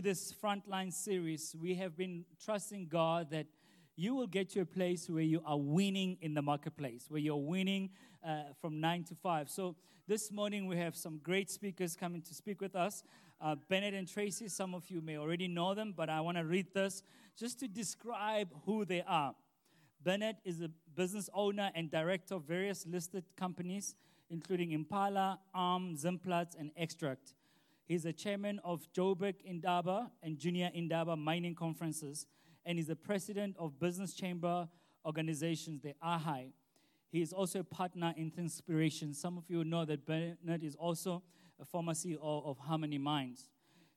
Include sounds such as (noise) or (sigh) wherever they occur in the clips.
this frontline series, we have been trusting God that you will get to a place where you are winning in the marketplace, where you're winning uh, from nine to five. So this morning we have some great speakers coming to speak with us. Uh, Bernard and Tracy, some of you may already know them, but I want to read this just to describe who they are. Bernard is a business owner and director of various listed companies, including Impala, ARM, Zimplats, and Extract. He's the chairman of Joburg Indaba and Junior Indaba mining conferences, and he's the president of Business Chamber Organizations, the AHAI. He is also a partner in Inspiration. Some of you know that Bernard is also a former CEO of Harmony Mines.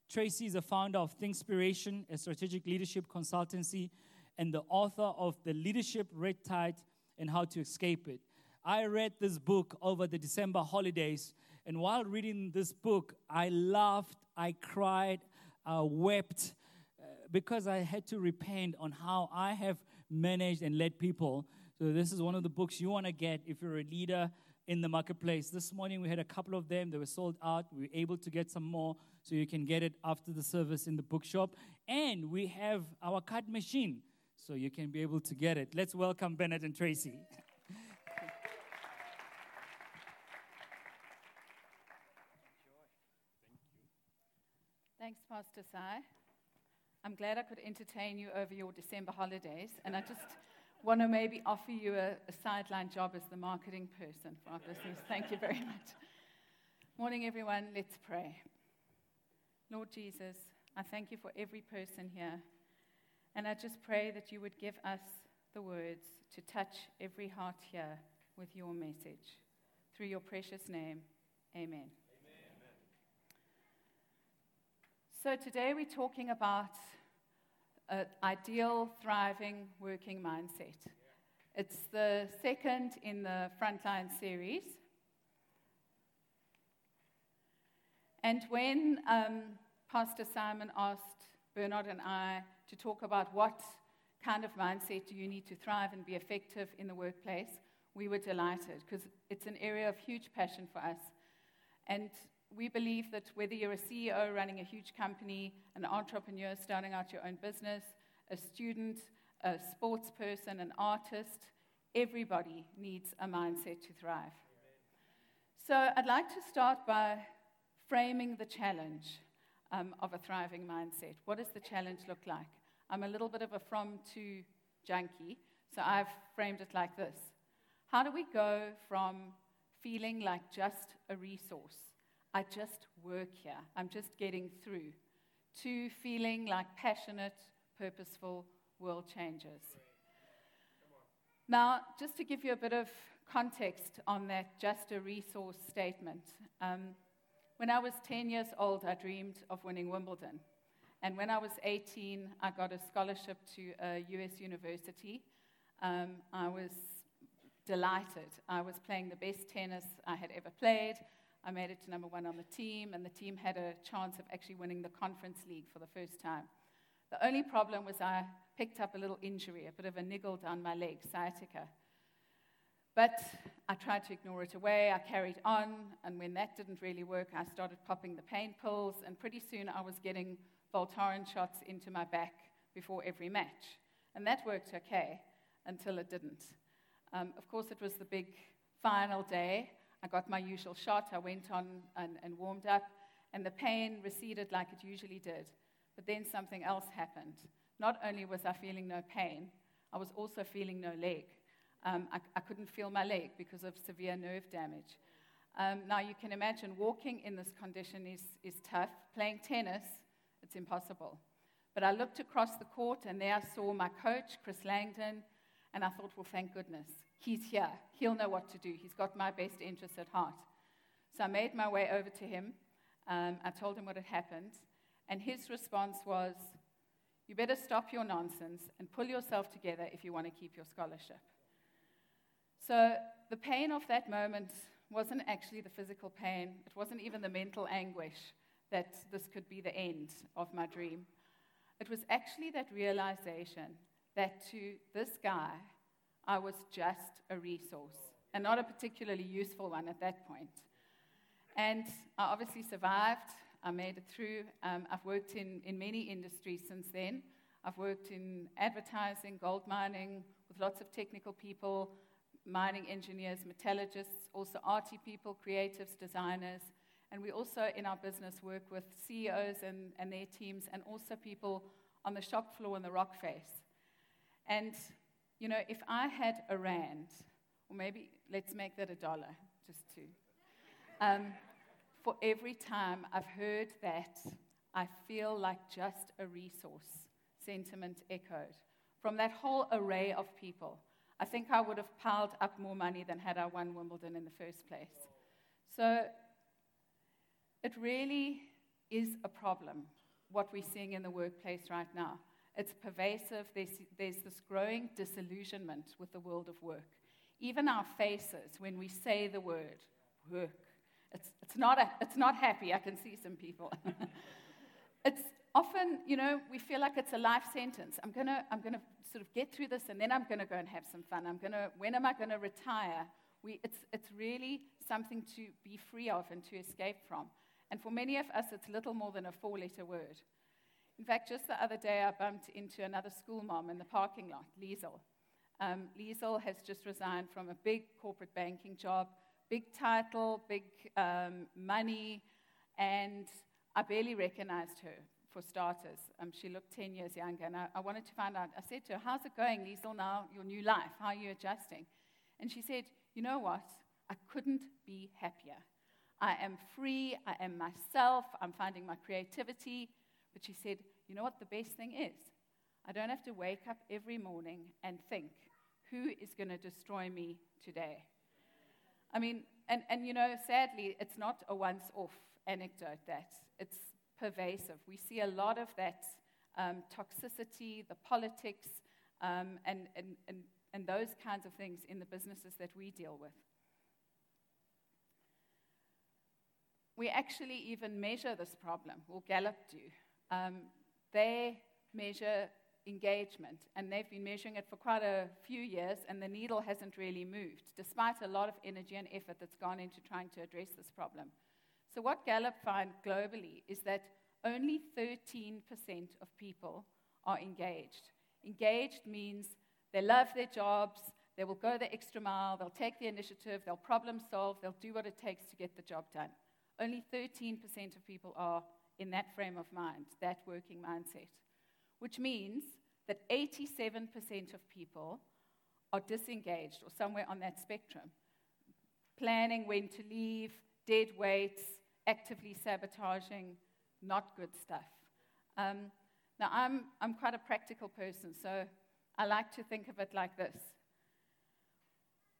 Tracy is the founder of Thinkspiration, a strategic leadership consultancy, and the author of The Leadership Red Tide and How to Escape It. I read this book over the December holidays and while reading this book, I laughed, I cried, I wept uh, because I had to repent on how I have managed and led people. So, this is one of the books you want to get if you're a leader in the marketplace. This morning we had a couple of them, they were sold out. We were able to get some more, so you can get it after the service in the bookshop. And we have our card machine, so you can be able to get it. Let's welcome Bernard and Tracy. (laughs) Thanks, Pastor Sai. I'm glad I could entertain you over your December holidays, and I just want to maybe offer you a, a sideline job as the marketing person for our business. Thank you very much. Morning, everyone. Let's pray. Lord Jesus, I thank you for every person here, and I just pray that you would give us the words to touch every heart here with your message. Through your precious name, amen. So, today we're talking about an ideal, thriving working mindset. It's the second in the Frontline series. And when um, Pastor Simon asked Bernard and I to talk about what kind of mindset do you need to thrive and be effective in the workplace, we were delighted because it's an area of huge passion for us. And we believe that whether you're a CEO running a huge company, an entrepreneur starting out your own business, a student, a sports person, an artist, everybody needs a mindset to thrive. So I'd like to start by framing the challenge um, of a thriving mindset. What does the challenge look like? I'm a little bit of a from to junkie, so I've framed it like this How do we go from feeling like just a resource I just work here. I'm just getting through. To feeling like passionate, purposeful world changers. Now, just to give you a bit of context on that just a resource statement, um, when I was 10 years old, I dreamed of winning Wimbledon. And when I was 18, I got a scholarship to a US university. Um, I was delighted. I was playing the best tennis I had ever played. I made it to number one on the team, and the team had a chance of actually winning the conference league for the first time. The only problem was I picked up a little injury, a bit of a niggle down my leg, sciatica. But I tried to ignore it away. I carried on, and when that didn't really work, I started popping the pain pills, and pretty soon I was getting Voltaren shots into my back before every match. And that worked okay until it didn't. Um, of course, it was the big final day. I got my usual shot. I went on and, and warmed up, and the pain receded like it usually did. But then something else happened. Not only was I feeling no pain, I was also feeling no leg. Um, I, I, couldn't feel my leg because of severe nerve damage. Um, now, you can imagine walking in this condition is, is tough. Playing tennis, it's impossible. But I looked across the court and there I saw my coach, Chris Langdon, and I thought, well, thank goodness. He's here. He'll know what to do. He's got my best interests at heart. So I made my way over to him. Um, I told him what had happened. And his response was, You better stop your nonsense and pull yourself together if you want to keep your scholarship. So the pain of that moment wasn't actually the physical pain, it wasn't even the mental anguish that this could be the end of my dream. It was actually that realization that to this guy, I was just a resource and not a particularly useful one at that point. And I obviously survived. I made it through. Um, I've worked in, in many industries since then. I've worked in advertising, gold mining, with lots of technical people, mining engineers, metallurgists, also arty people, creatives, designers. And we also, in our business, work with CEOs and, and their teams, and also people on the shop floor in the rock face. And, you know, if I had a rand, or maybe let's make that a dollar, just to. Um, for every time I've heard that, I feel like just a resource sentiment echoed from that whole array of people. I think I would have piled up more money than had I won Wimbledon in the first place. So it really is a problem, what we're seeing in the workplace right now. It's pervasive. There's, there's this growing disillusionment with the world of work. Even our faces, when we say the word work, it's, it's, not, a, it's not happy. I can see some people. (laughs) it's often, you know, we feel like it's a life sentence. I'm going to I'm gonna sort of get through this and then I'm going to go and have some fun. I'm going to, when am I going to retire? We, it's, it's really something to be free of and to escape from. And for many of us, it's little more than a four letter word. In fact, just the other day, I bumped into another school mom in the parking lot, Liesel. Um, Liesel has just resigned from a big corporate banking job, big title, big um, money, and I barely recognized her for starters. Um, she looked 10 years younger, and I, I, wanted to find out. I said to her, How's it going, Liesel, now, your new life? How are you adjusting? And she said, You know what? I couldn't be happier. I am free, I am myself, I'm finding my creativity. But she said, You know what the best thing is? I don't have to wake up every morning and think, Who is going to destroy me today? I mean, and, and you know, sadly, it's not a once off anecdote that it's pervasive. We see a lot of that um, toxicity, the politics, um, and, and, and, and those kinds of things in the businesses that we deal with. We actually even measure this problem, or Gallup do. Um, they measure engagement, and they've been measuring it for quite a few years, and the needle hasn't really moved, despite a lot of energy and effort that's gone into trying to address this problem. So, what Gallup found globally is that only 13% of people are engaged. Engaged means they love their jobs, they will go the extra mile, they'll take the initiative, they'll problem solve, they'll do what it takes to get the job done. Only 13% of people are in that frame of mind, that working mindset, which means that 87% of people are disengaged or somewhere on that spectrum, planning when to leave, dead weights, actively sabotaging, not good stuff. Um, now, I'm, I'm quite a practical person, so I like to think of it like this.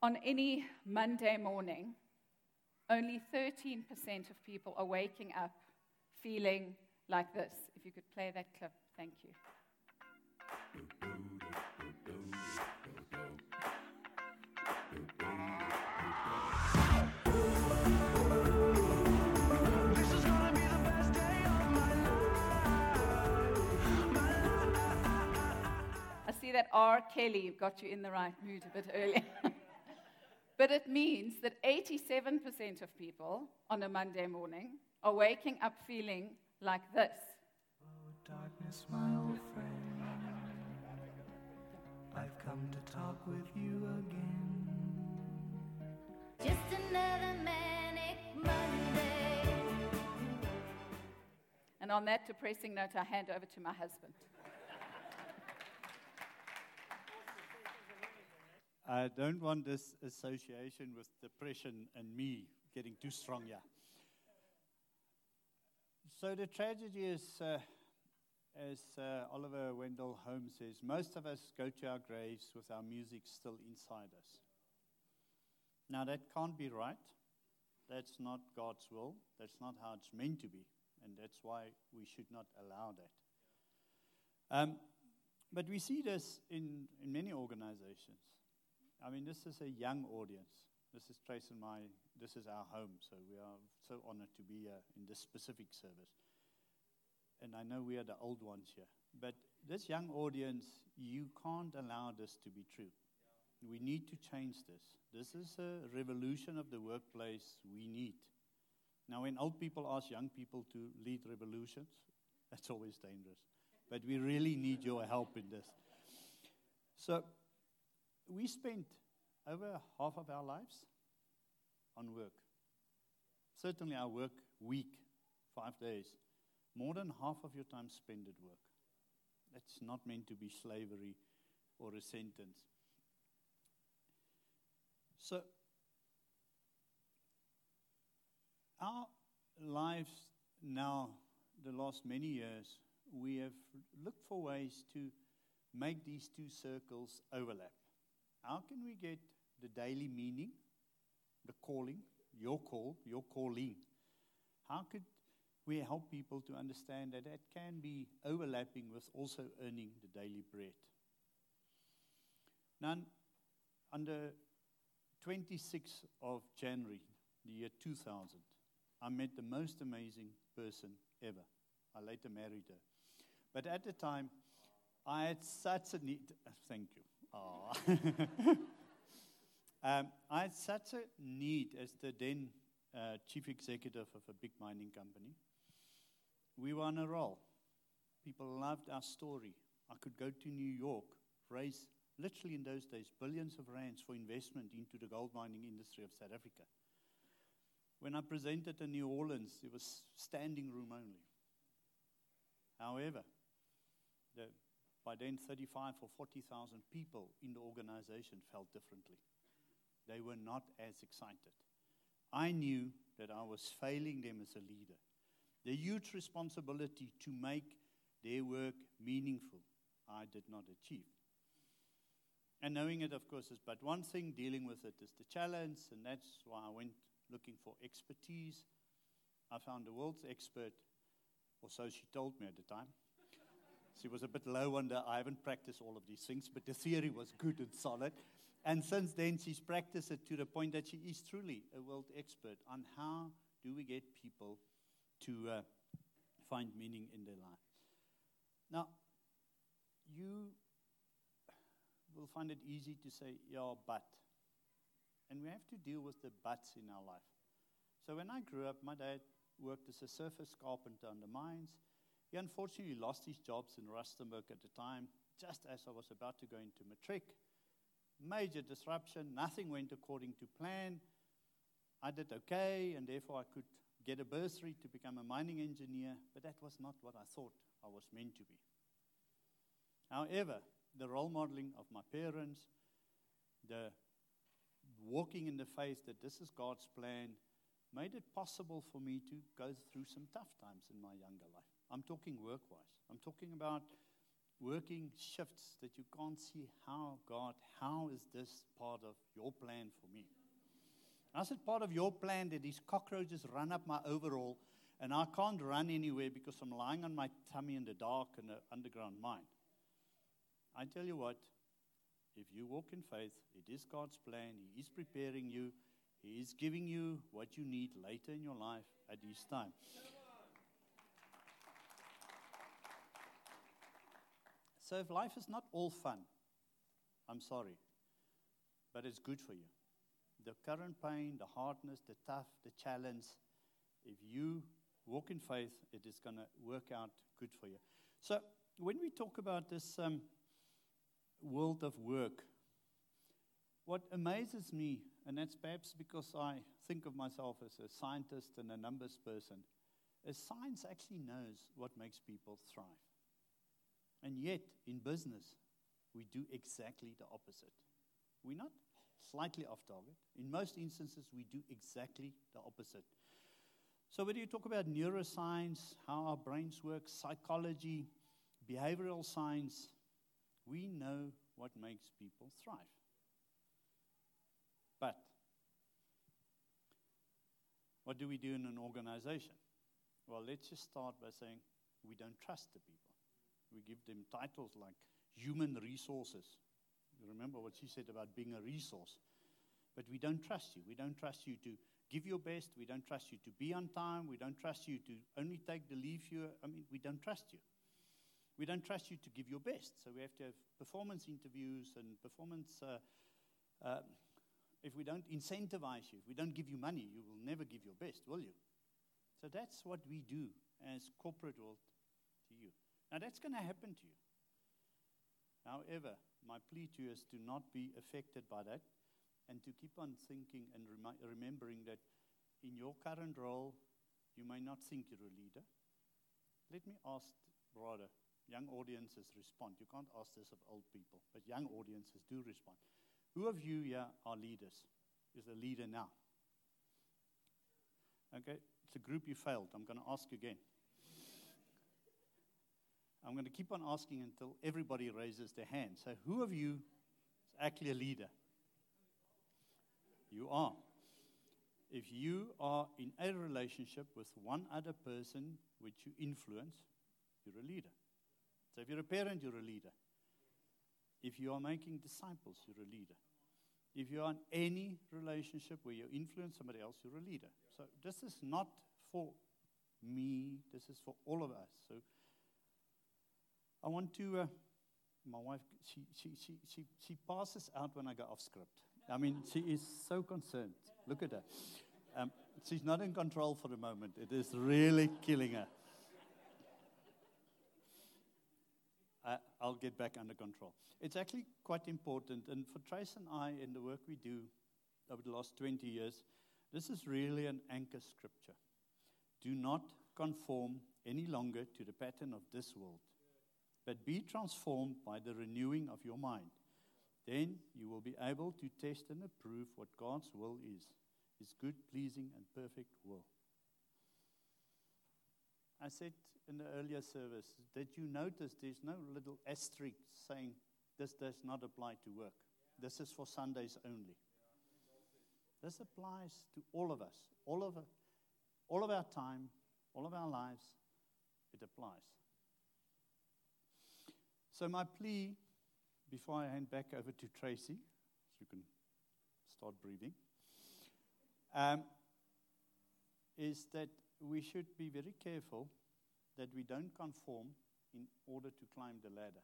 On any Monday morning, only 13% of people are waking up feeling like this. If you could play that clip, thank you. I see that R. Kelly got you in the right mood a bit earlier. (laughs) but it means that 87% of people on a Monday morning are waking up feeling like this. Oh, darkness, my old friend. I've come to talk with you again. Just another manic Monday. And on that depressing note, I hand over to my husband. I don't want this association with depression and me getting too strong here. So the tragedy is, uh, as uh, Oliver Wendell Holmes says, most of us go to our graves with our music still inside us. Now that can't be right. That's not God's will. That's not how it's meant to be. And that's why we should not allow that. Um, but we see this in, in many organizations. I mean, this is a young audience. This is Trace and my, this is our home, so we are so honored to be here in this specific service. And I know we are the old ones here, but this young audience, you can't allow this to be true. We need to change this. This is a revolution of the workplace we need. Now, when old people ask young people to lead revolutions, (laughs) that's always dangerous. But we really need your help in this. So, we spent over half of our lives on work. Certainly, I work week, five days, more than half of your time spent at work. That's not meant to be slavery or a sentence. So, our lives now, the last many years, we have looked for ways to make these two circles overlap. How can we get the daily meaning, the calling, your call, your calling? How could we help people to understand that that can be overlapping with also earning the daily bread? Now, on the 26th of January, the year 2000, I met the most amazing person ever. I later married her. But at the time, I had such a need. (laughs) Thank you. Ah. (laughs) um, I had such a need as the then uh, chief executive of a big mining company. We were on a roll. People loved our story. I could go to New York, raise literally in those days billions of rands for investment into the gold mining industry of South Africa. When I presented in New Orleans, it was standing room only. However, the, by then 35 or 40,000 people in the organization felt differently. They were not as excited. I knew that I was failing them as a leader. The huge responsibility to make their work meaningful, I did not achieve. And knowing it, of course, is but one thing, dealing with it is the challenge, and that's why I went looking for expertise. I found the world's expert, or so she told me at the time. she was a bit low on the, I haven't practiced all of these things, but the theory was good and solid. And since then, she's practiced it to the point that she is truly a world expert on how do we get people to uh, find meaning in their life. Now, you will find it easy to say, yeah, but. And we have to deal with the buts in our life. So when I grew up, my dad worked as a surface carpenter on the mines. He unfortunately lost his jobs in Rustenburg at the time, just as I was about to go into matric. Major disruption, nothing went according to plan. I did okay, and therefore I could get a bursary to become a mining engineer, but that was not what I thought I was meant to be. However, the role modeling of my parents, the walking in the faith that this is God's plan, made it possible for me to go through some tough times in my younger life. I'm talking work wise. I'm talking about working shifts that you can't see how, God, how is this part of your plan for me? I said, part of your plan that these cockroaches run up my overall and I can't run anywhere because I'm lying on my tummy in the dark in an underground mine? I tell you what, if you walk in faith, it is God's plan. He is preparing you, He is giving you what you need later in your life at this time. So, if life is not all fun, I'm sorry, but it's good for you. The current pain, the hardness, the tough, the challenge, if you walk in faith, it is going to work out good for you. So, when we talk about this, um, world of work. What amazes me, and that's perhaps because I think of myself as a scientist and a numbers person, is science actually knows what makes people thrive. And yet, in business, we do exactly the opposite. We're not slightly off target. In most instances, we do exactly the opposite. So, whether you talk about neuroscience, how our brains work, psychology, behavioral science, we know what makes people thrive. But what do we do in an organization? Well, let's just start by saying we don't trust the people. We give them titles like human resources. You remember what she said about being a resource. But we don't trust you. We don't trust you to give your best. We don't trust you to be on time. We don't trust you to only take the leave you. I mean, we don't trust you we don't trust you to give your best. So we have to have performance interviews and performance. Uh, uh, if we don't incentivize you, if we don't give you money, you will never give your best, will you? So that's what we do as corporate world. Now that's going to happen to you. However, my plea to you is to not be affected by that and to keep on thinking and remi- remembering that in your current role, you may not think you're a leader. Let me ask rather, young audiences respond. You can't ask this of old people, but young audiences do respond. Who of you here are leaders? Is a leader now? Okay, it's a group you failed. I'm going to ask again. I'm going to keep on asking until everybody raises their hand. So, who of you is actually a leader? You are. If you are in a relationship with one other person which you influence, you're a leader. So, if you're a parent, you're a leader. If you are making disciples, you're a leader. If you are in any relationship where you influence somebody else, you're a leader. So, this is not for me, this is for all of us. So, I want to, uh, my wife, she, she, she, she, she passes out when I go off script. I mean, she is so concerned. Look at her. Um, she's not in control for the moment. It is really killing her. I, I'll get back under control. It's actually quite important. And for Trace and I, in the work we do over the last 20 years, this is really an anchor scripture. Do not conform any longer to the pattern of this world but be transformed by the renewing of your mind. Then you will be able to test and approve what God's will is His good, pleasing, and perfect will. I said in the earlier service that you notice there's no little asterisk saying this does not apply to work. This is for Sundays only. This applies to all of us, all of, all of our time, all of our lives. It applies. So, my plea before I hand back over to Tracy, so you can start breathing, um, is that we should be very careful that we don't conform in order to climb the ladder.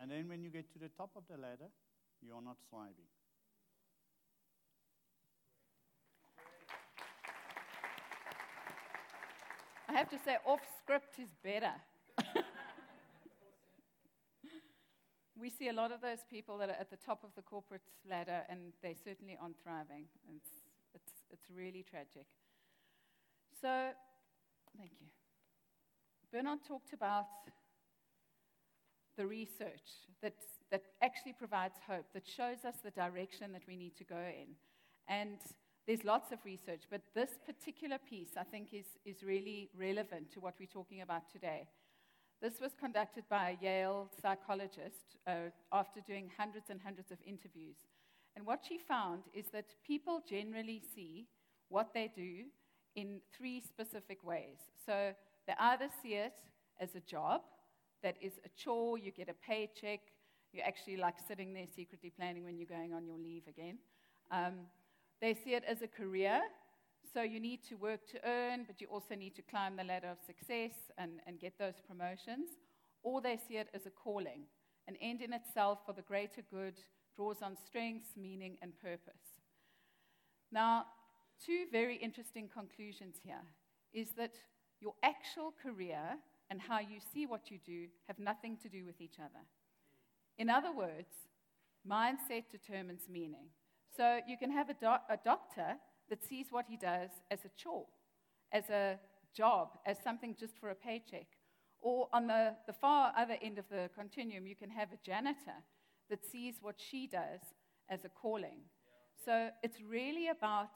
And then when you get to the top of the ladder, you're not thriving. I have to say, off script is better. (laughs) we see a lot of those people that are at the top of the corporate ladder, and they certainly aren't thriving. It's, it's, it's really tragic. So, thank you. Bernard talked about the research that, that actually provides hope, that shows us the direction that we need to go in. And there's lots of research, but this particular piece I think is, is really relevant to what we're talking about today. This was conducted by a Yale psychologist uh, after doing hundreds and hundreds of interviews. And what she found is that people generally see what they do in three specific ways. So they either see it as a job, that is a chore, you get a paycheck, you're actually like sitting there secretly planning when you're going on your leave again. Um, they see it as a career, so you need to work to earn, but you also need to climb the ladder of success and, and get those promotions. Or they see it as a calling, an end in itself for the greater good, draws on strengths, meaning, and purpose. Now, two very interesting conclusions here is that your actual career and how you see what you do have nothing to do with each other. In other words, mindset determines meaning. So you can have a, a doctor that sees what he does as a chore, as a job, as something just for a paycheck. Or on the, the far other end of the continuum, you can have a janitor that sees what she does as a calling. So it's really about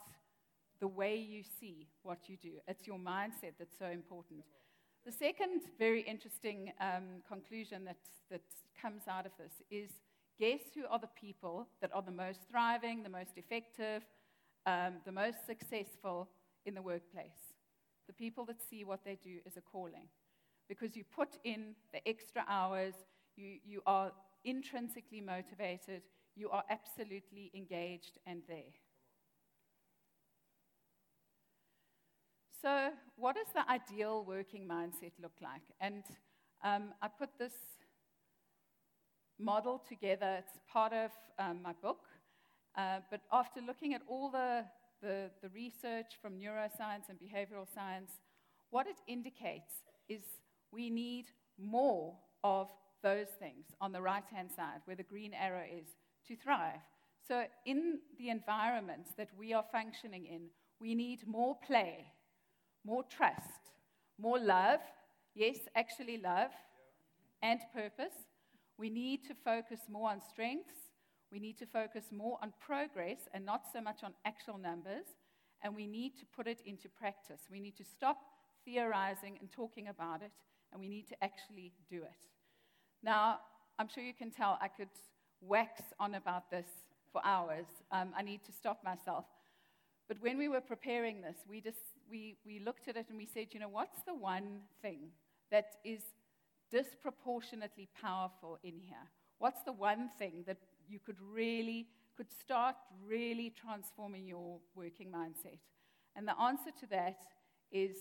the way you see what you do. It's your mindset that's so important. The second very interesting um, conclusion that, that comes out of this is guess who are the people that are the most thriving, the most effective, um, the most successful in the workplace. The people that see what they do as a calling. Because you put in the extra hours, you, you are intrinsically motivated, you are absolutely engaged and there. So, what does the ideal working mindset look like? And um, I put this model together. It's part of um, my book. Uh, but after looking at all the the, the research from neuroscience and behavioral science, what it indicates is we need more of those things on the right hand side, where the green arrow is, to thrive. So, in the environments that we are functioning in, we need more play, more trust, more love. Yes, actually, love and purpose. We need to focus more on strengths. We need to focus more on progress and not so much on actual numbers. And we need to put it into practice. We need to stop theorizing and talking about it, and we need to actually do it. Now, I'm sure you can tell I could wax on about this for hours. Um, I need to stop myself. But when we were preparing this, we, just, we, we looked at it and we said, you know, what's the one thing that is disproportionately powerful in here? What's the one thing that you could really, could start really transforming your working mindset? And the answer to that is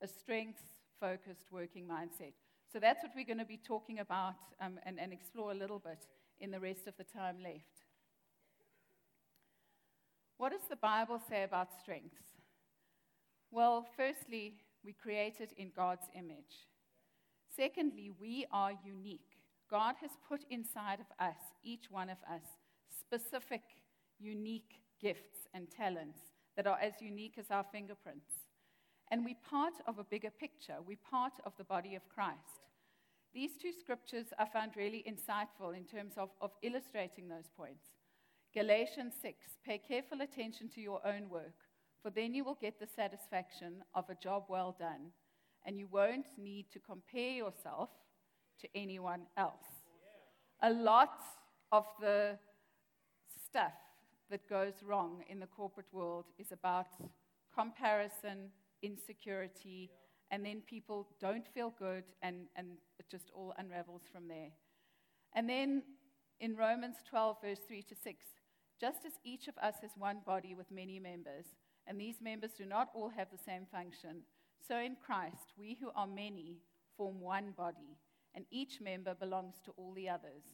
a strengths focused working mindset. So that's what we're going to be talking about um, and, and explore a little bit in the rest of the time left. What does the Bible say about strengths? Well, firstly, we created in God's image. Secondly, we are unique. God has put inside of us, each one of us, specific, unique gifts and talents that are as unique as our fingerprints. And we're part of a bigger picture. We're part of the body of Christ. These two scriptures I found really insightful in terms of, of illustrating those points. Galatians 6 Pay careful attention to your own work, for then you will get the satisfaction of a job well done, and you won't need to compare yourself to anyone else. A lot of the stuff that goes wrong in the corporate world is about comparison, insecurity, and then people don't feel good, and, and it just all unravels from there. And then in Romans 12, verse 3 to 6, just as each of us has one body with many members, and these members do not all have the same function, so in Christ, we who are many form one body, and each member belongs to all the others.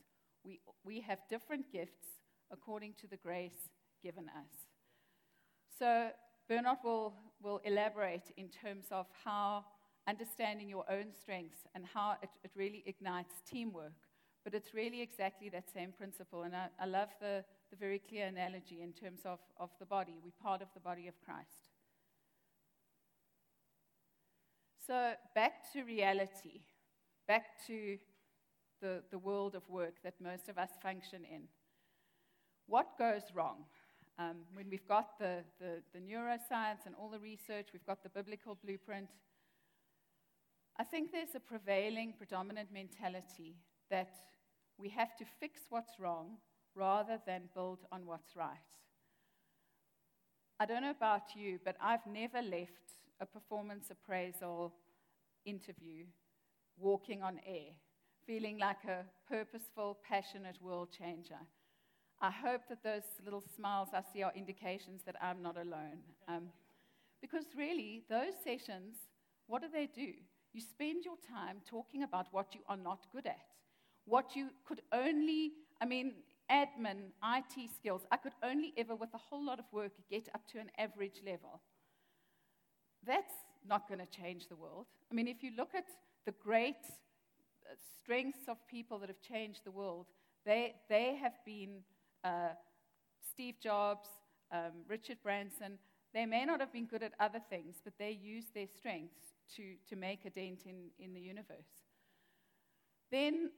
We, we have different gifts according to the grace given us. So Bernard will, will elaborate in terms of how understanding your own strengths and how it, it really ignites teamwork. But it's really exactly that same principle. And I, I love the, the very clear analogy in terms of, of the body. We're part of the body of Christ. So, back to reality, back to the, the world of work that most of us function in. What goes wrong? Um, when we've got the, the, the neuroscience and all the research, we've got the biblical blueprint. I think there's a prevailing, predominant mentality that we have to fix what's wrong rather than build on what's right. I don't know about you, but I've never left a performance appraisal interview walking on air, feeling like a purposeful, passionate world changer. I hope that those little smiles I see are indications that I'm not alone. Um, because really, those sessions, what do they do? You spend your time talking about what you are not good at, what you could only, I mean, admin, IT skills, I could only ever, with a whole lot of work, get up to an average level. That's not going to change the world. I mean, if you look at the great uh, strengths of people that have changed the world, they, they have been uh, Steve Jobs, um, Richard Branson. They may not have been good at other things, but they used their strengths to, to make a dent in, in the universe. Then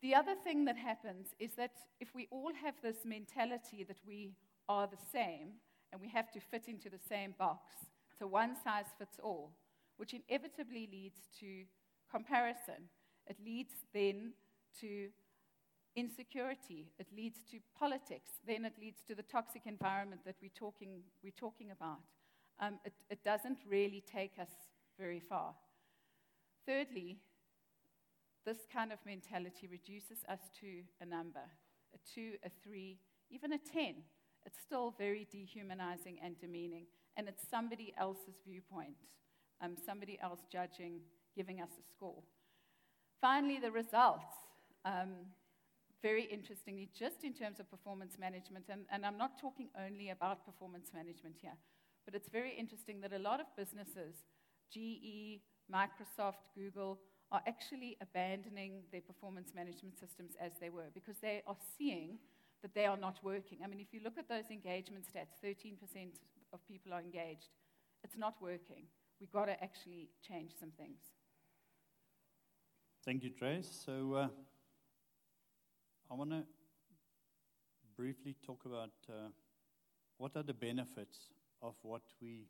the other thing that happens is that if we all have this mentality that we are the same and we have to fit into the same box, so one size fits all, which inevitably leads to comparison. It leads then to insecurity. It leads to politics. Then it leads to the toxic environment that we're talking, we're talking about. Um, it, it doesn't really take us very far. Thirdly, this kind of mentality reduces us to a number a two, a three, even a 10. It's still very dehumanizing and demeaning, and it's somebody else's viewpoint, um, somebody else judging, giving us a score. Finally, the results. Um, very interestingly, just in terms of performance management, and, and I'm not talking only about performance management here, but it's very interesting that a lot of businesses, GE, Microsoft, Google, are actually abandoning their performance management systems as they were because they are seeing that they are not working. I mean, if you look at those engagement stats, 13% of people are engaged. It's not working. We've got to actually change some things. Thank you, Trace. So uh, I want to briefly talk about uh, what are the benefits of what we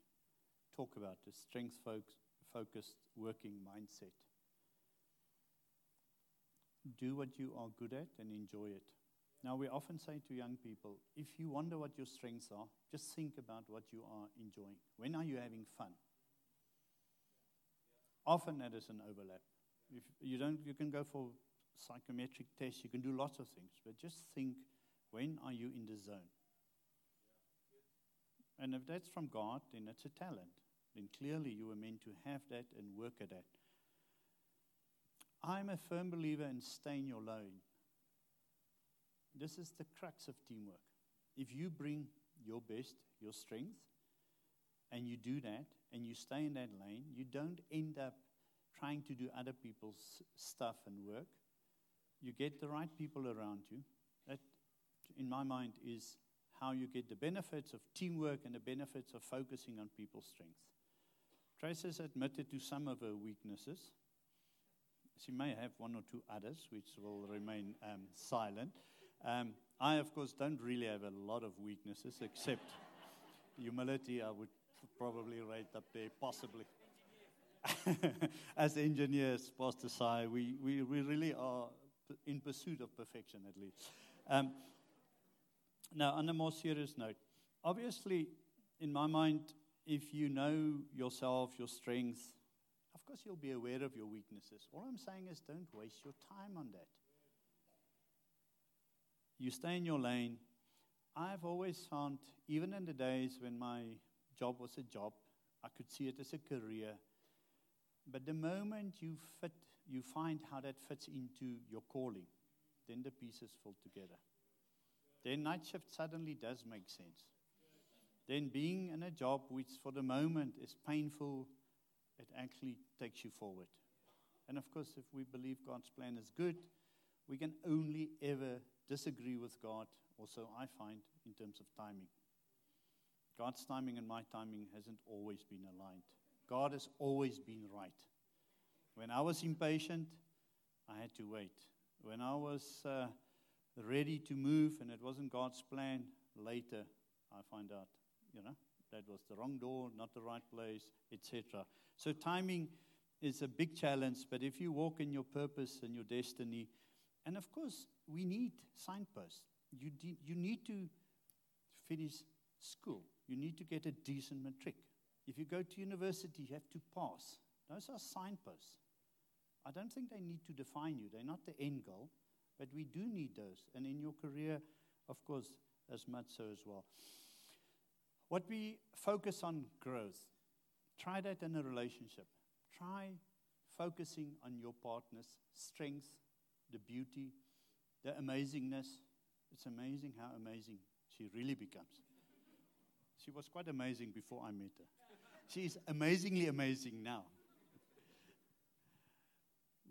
talk about, the strength focused working mindset. Do what you are good at and enjoy it. Now, we often say to young people if you wonder what your strengths are, just think about what you are enjoying. When are you having fun? Often that is an overlap. If you don't, you can go for psychometric tests, you can do lots of things, but just think when are you in the zone? And if that's from God, then it's a talent. Then clearly you were meant to have that and work at that. I'm a firm believer in staying your lane. This is the crux of teamwork. If you bring your best, your strength, and you do that, and you stay in that lane, you don't end up trying to do other people's stuff and work. You get the right people around you. That, in my mind, is how you get the benefits of teamwork and the benefits of focusing on people's strengths. Trace has admitted to some of her weaknesses. She may have one or two others, which will remain um, silent. Um, I, of course, don't really have a lot of weaknesses, (laughs) except humility, I would probably rate up there, possibly. (laughs) As engineers, Pastor Sai, we, we, we really are in pursuit of perfection, at least. Um, now, on a more serious note, obviously, in my mind, if you know yourself, your strengths, of course, you'll be aware of your weaknesses. All I'm saying is don't waste your time on that. You stay in your lane. I've always found, even in the days when my job was a job, I could see it as a career. But the moment you fit, you find how that fits into your calling, then the pieces fall together. Then night shift suddenly does make sense. Then being in a job which for the moment is painful, it actually takes you forward. And of course, if we believe God's plan is good, we can only ever disagree with God, also, I find, in terms of timing. God's timing and my timing hasn't always been aligned. God has always been right. When I was impatient, I had to wait. When I was uh, ready to move and it wasn't God's plan, later I find out, you know, that was the wrong door, not the right place, etc. So timing is a big challenge, but if you walk in your purpose and your destiny, and of course, we need signposts. You, de- you need to finish school. You need to get a decent matric. If you go to university, you have to pass. Those are signposts. I don't think they need to define you. They're not the end goal, but we do need those. And in your career, of course, as much so as well. What we focus on growth. Try that in a relationship. Try focusing on your partner's strength, the beauty, the amazingness. It's amazing how amazing she really becomes. She was quite amazing before I met her. She is amazingly amazing now.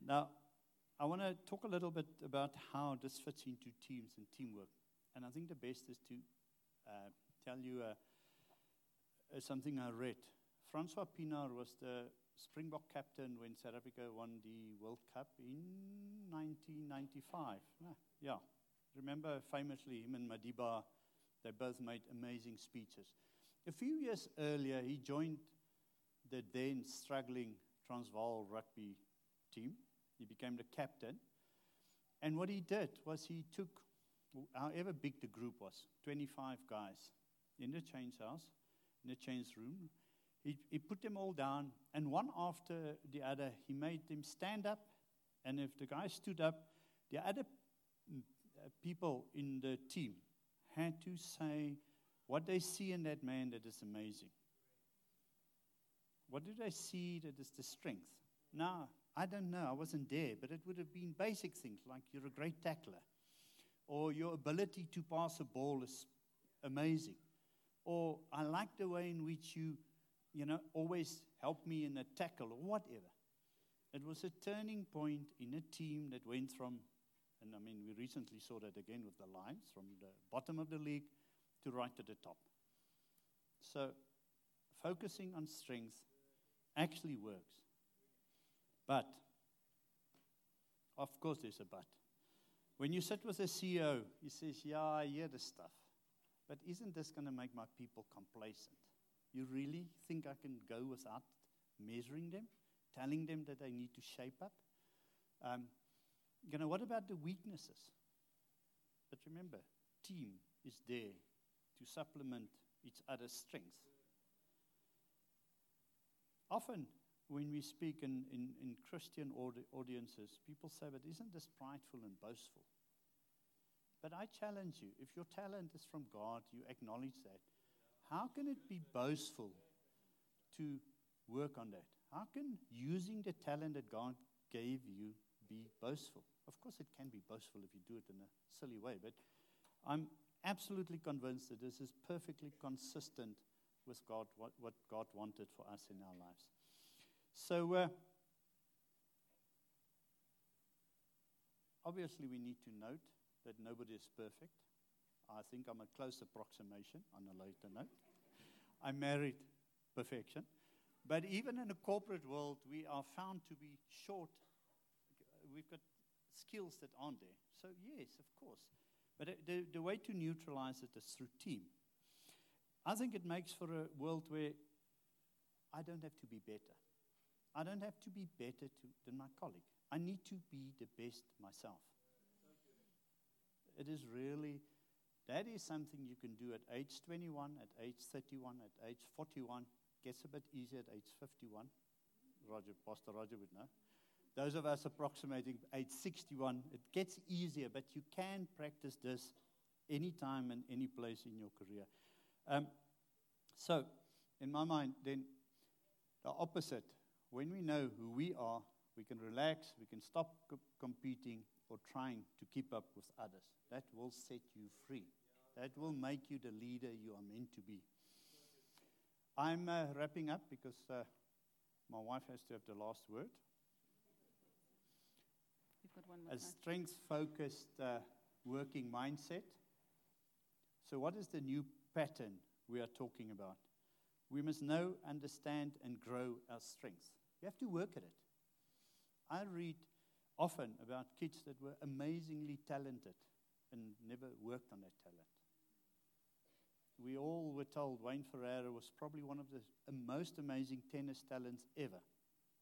Now, I want to talk a little bit about how this fits into teams and teamwork. And I think the best is to uh, tell you uh, uh, something I read. Francois Pienaar was the Springbok captain when South Africa won the World Cup in 1995. Yeah. Remember famously him and Madiba, they both made amazing speeches. A few years earlier, he joined the then struggling Transvaal rugby team. He became the captain. And what he did was he took, however big the group was, 25 guys in the change house, in the change room, he, he put them all down, and one after the other, he made them stand up. And if the guy stood up, the other mm, uh, people in the team had to say what they see in that man that is amazing. What do they see that is the strength? Now, I don't know, I wasn't there, but it would have been basic things like you're a great tackler. or your ability to pass a ball is amazing, or I like the way in which you, you know, always help me in a tackle or whatever. It was a turning point in a team that went from, and I mean, we recently saw that again with the Lions, from the bottom of the league to right at the top. So, focusing on strength actually works. But, of course, there's a but. When you sit with a CEO, he says, Yeah, I hear this stuff, but isn't this going to make my people complacent? You really think I can go without measuring them? telling them that they need to shape up. Um, you know, what about the weaknesses? But remember, team is there to supplement each other's strengths. Often, when we speak in, in, in Christian audi- audiences, people say, But isn't this prideful and boastful? But I challenge you if your talent is from God, you acknowledge that. How can it be boastful to work on that? How can using the talent that God gave you be boastful? Of course, it can be boastful if you do it in a silly way, but I'm absolutely convinced that this is perfectly consistent with God, what, what God wanted for us in our lives. So, uh, obviously, we need to note that nobody is perfect. I think I'm a close approximation on a later note. I married perfection. But even in a corporate world, we are found to be short. We've got skills that aren't there. So, yes, of course. But the, the way to neutralize it is through team. I think it makes for a world where I don't have to be better. I don't have to be better to, than my colleague. I need to be the best myself. It is really, that is something you can do at age 21, at age 31, at age 41, gets a bit easier at age 51. Roger, Pastor Roger would know. Those of us approximating age 61, it gets easier, but you can practice this anytime and any place in your career. Um, so, in my mind, then the opposite. When we know who we are, we can relax, we can stop co- competing or trying to keep up with others. That will set you free. That will make you the leader you are meant to be. I'm uh, wrapping up because uh, my wife has to have the last word. You've got one more A strength focused uh, working mindset. So, what is the new pattern we are talking about? We must know, understand, and grow our strengths. You have to work at it. I read often about kids that were amazingly talented and never worked on that talent we all were told Wayne Ferreira was probably one of the most amazing tennis talents ever.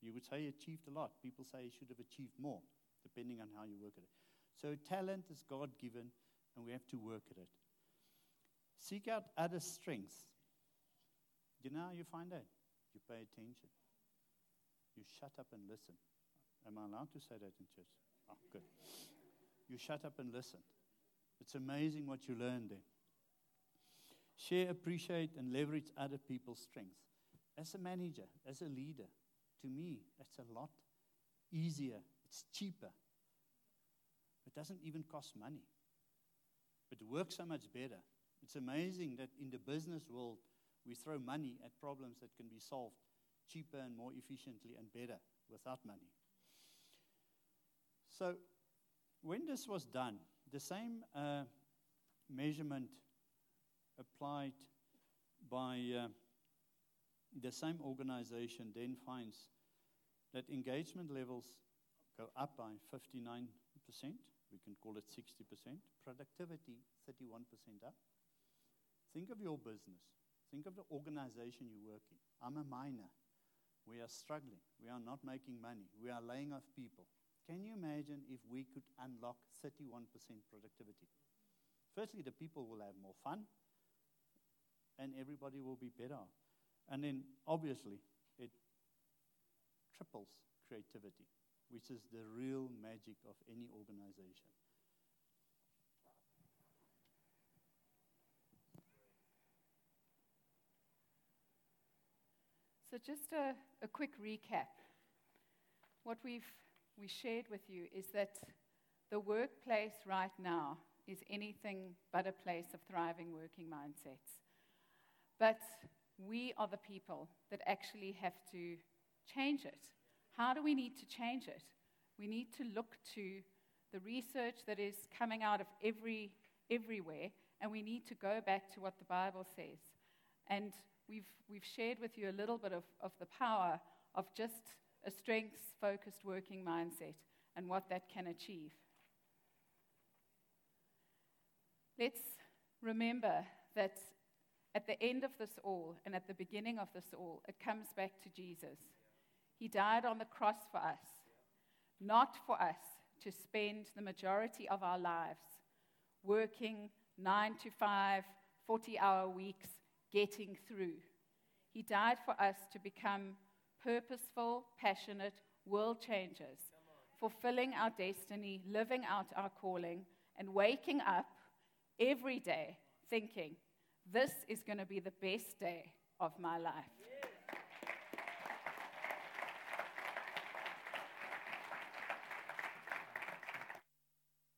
You would say he achieved a lot. People say he should have achieved more, depending on how you work at it. So, talent is God given, and we have to work at it. Seek out other strengths. You know how you find that? You pay attention. You shut up and listen. Am I allowed to say that in church? Oh, good. You shut up and listen. It's amazing what you learn then. Share, appreciate, and leverage other people's strengths. As a manager, as a leader, to me, that's a lot easier. It's cheaper. It doesn't even cost money. It works so much better. It's amazing that in the business world, we throw money at problems that can be solved cheaper and more efficiently and better without money. So, when this was done, the same uh, measurement applied by uh, the same organization then finds that engagement levels go up by 59%. We can call it 60%. Productivity, 31% up. Think of your business. Think of the organization you work in. I'm a miner. We are struggling. We are not making money. We are laying off people. Can you imagine if we could unlock 31% productivity? Firstly, the people will have more fun and everybody will be better. And then obviously, it triples creativity, which is the real magic of any organization. So, just a, a quick recap. What we've we shared with you is that the workplace right now is anything but a place of thriving working mindsets. But we are the people that actually have to change it. How do we need to change it? We need to look to the research that is coming out of every, everywhere, and we need to go back to what the Bible says. And we've, we've shared with you a little bit of, of the power of just a strengths focused working mindset and what that can achieve. Let's remember that at the end of this all and at the beginning of this all, it comes back to Jesus. He died on the cross for us, not for us to spend the majority of our lives working nine to five, 40 hour weeks, getting through. He died for us to become purposeful, passionate world changers, fulfilling our destiny, living out our calling, and waking up every day thinking, this is going to be the best day of my life.